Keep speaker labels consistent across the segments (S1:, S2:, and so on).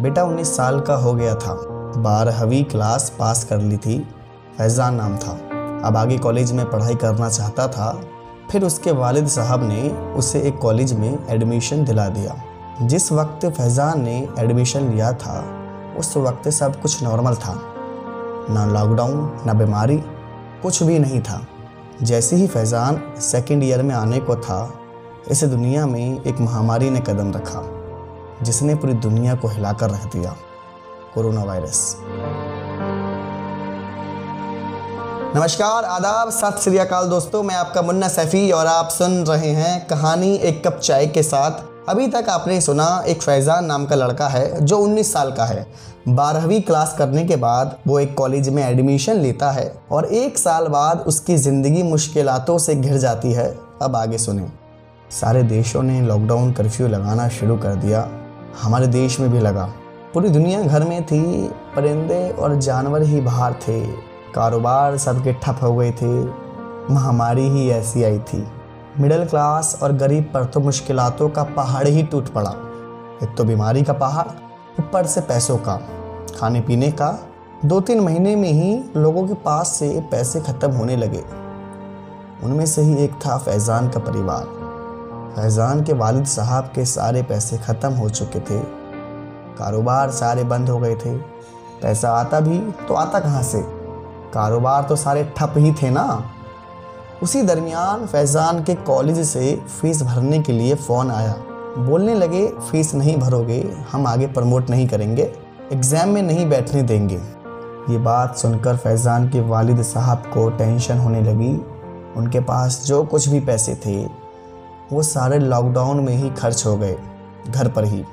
S1: बेटा उन्नीस साल का हो गया था। बारहवीं क्लास पास कर ली थी। फैज़ान नाम था। अब आगे कॉलेज में पढ़ाई करना चाहता था। फिर उसके वालिद साहब ने उसे एक कॉलेज में एडमिशन दिला दिया। जिस वक्त फैज़ान ने एडमिशन लिया था, उस वक्त सब कुछ नॉर्मल था। ना लॉकडाउन, ना बीमारी, कुछ भी नहीं था। जैसे ही फैज़ान सेकेंड ईयर में आने को था, इस दुनिया में एक महामारी ने कदम रखा। जिसने पूरी दुनिया को हिलाकर रख दिया कोरोना वायरस नमस्कार, आदाब, सत श्री अकाल दोस्तों, मैं आपका मुन्ना सैफ़ी और आप सुन रहे हैं कहानी एक कप चाय के साथ। अभी तक आपने सुना एक फैज़ान नाम का लड़का है जो 19 साल का है। बारहवीं क्लास करने के बाद वो एक कॉलेज में एडमिशन लेता है और एक साल बाद उसकी ज़िंदगी मुश्किलातों से घिर जाती है। अब आगे सुने। सारे देशों ने लॉकडाउन कर्फ्यू लगाना शुरू कर दिया। हमारे देश में भी लगा। पूरी दुनिया घर में थी, परिंदे और जानवर ही बाहर थे। कारोबार सबके ठप हो गए थे। महामारी ही ऐसी आई थी। मिडिल क्लास और गरीब पर तो मुश्किलातों का पहाड़ ही टूट पड़ा। एक तो बीमारी का पहाड़, ऊपर से पैसों का। खाने पीने का दो तीन महीने में ही लोगों के पास से पैसे ख़त्म होने लगे। उनमें से ही एक था फैज़ान का परिवार। फैज़ान के वालिद साहब के सारे पैसे ख़त्म हो चुके थे। कारोबार सारे बंद हो गए थे। पैसा आता भी तो आता कहाँ से? कारोबार तो सारे ठप ही थे ना। उसी दरमियान फैज़ान के कॉलेज से फ़ीस भरने के लिए फ़ोन आया। बोलने लगे, फ़ीस नहीं भरोगे, हम आगे प्रमोट नहीं करेंगे, एग्ज़ाम में नहीं बैठने देंगे। ये बात सुनकर फैज़ान के वालिद साहब को टेंशन होने लगी। उनके पास जो कुछ भी पैसे थे वो सारे लॉकडाउन में ही खर्च हो गए, घर पर ही।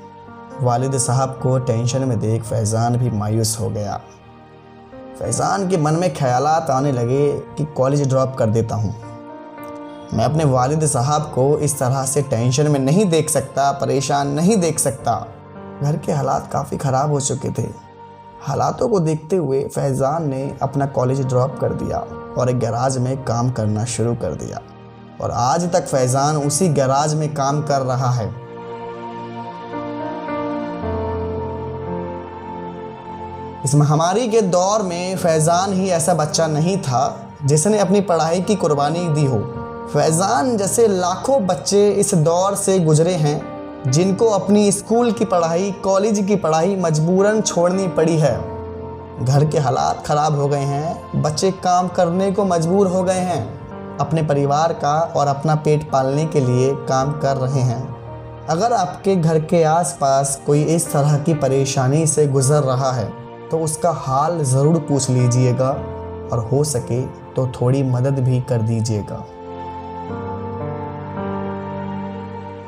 S1: वालिद साहब को टेंशन में देख फैज़ान भी मायूस हो गया। फैज़ान के मन में ख्यालात आने लगे कि कॉलेज ड्रॉप कर देता हूँ। मैं अपने वालिद साहब को इस तरह से टेंशन में नहीं देख सकता, परेशान नहीं देख सकता। घर के हालात काफ़ी ख़राब हो चुके थे। हालातों को देखते हुए फैज़ान ने अपना कॉलेज ड्रॉप कर दिया और एक गैराज में काम करना शुरू कर दिया। और आज तक फैज़ान उसी गैराज में काम कर रहा है। इस महामारी के दौर में फैज़ान ही ऐसा बच्चा नहीं था जिसने अपनी पढ़ाई की कुर्बानी दी हो। फैज़ान जैसे लाखों बच्चे इस दौर से गुजरे हैं, जिनको अपनी स्कूल की पढ़ाई, कॉलेज की पढ़ाई मजबूरन छोड़नी पड़ी है। घर के हालात ख़राब हो गए हैं, बच्चे काम करने को मजबूर हो गए हैं। अपने परिवार का और अपना पेट पालने के लिए काम कर रहे हैं। अगर आपके घर के आसपास कोई इस तरह की परेशानी से गुज़र रहा है तो उसका हाल ज़रूर पूछ लीजिएगा और हो सके तो थोड़ी मदद भी कर दीजिएगा।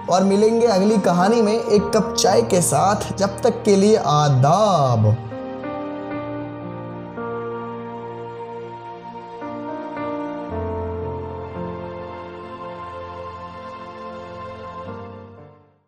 S1: और मिलेंगे अगली कहानी में एक कप चाय के साथ, जब तक के लिए आदाब।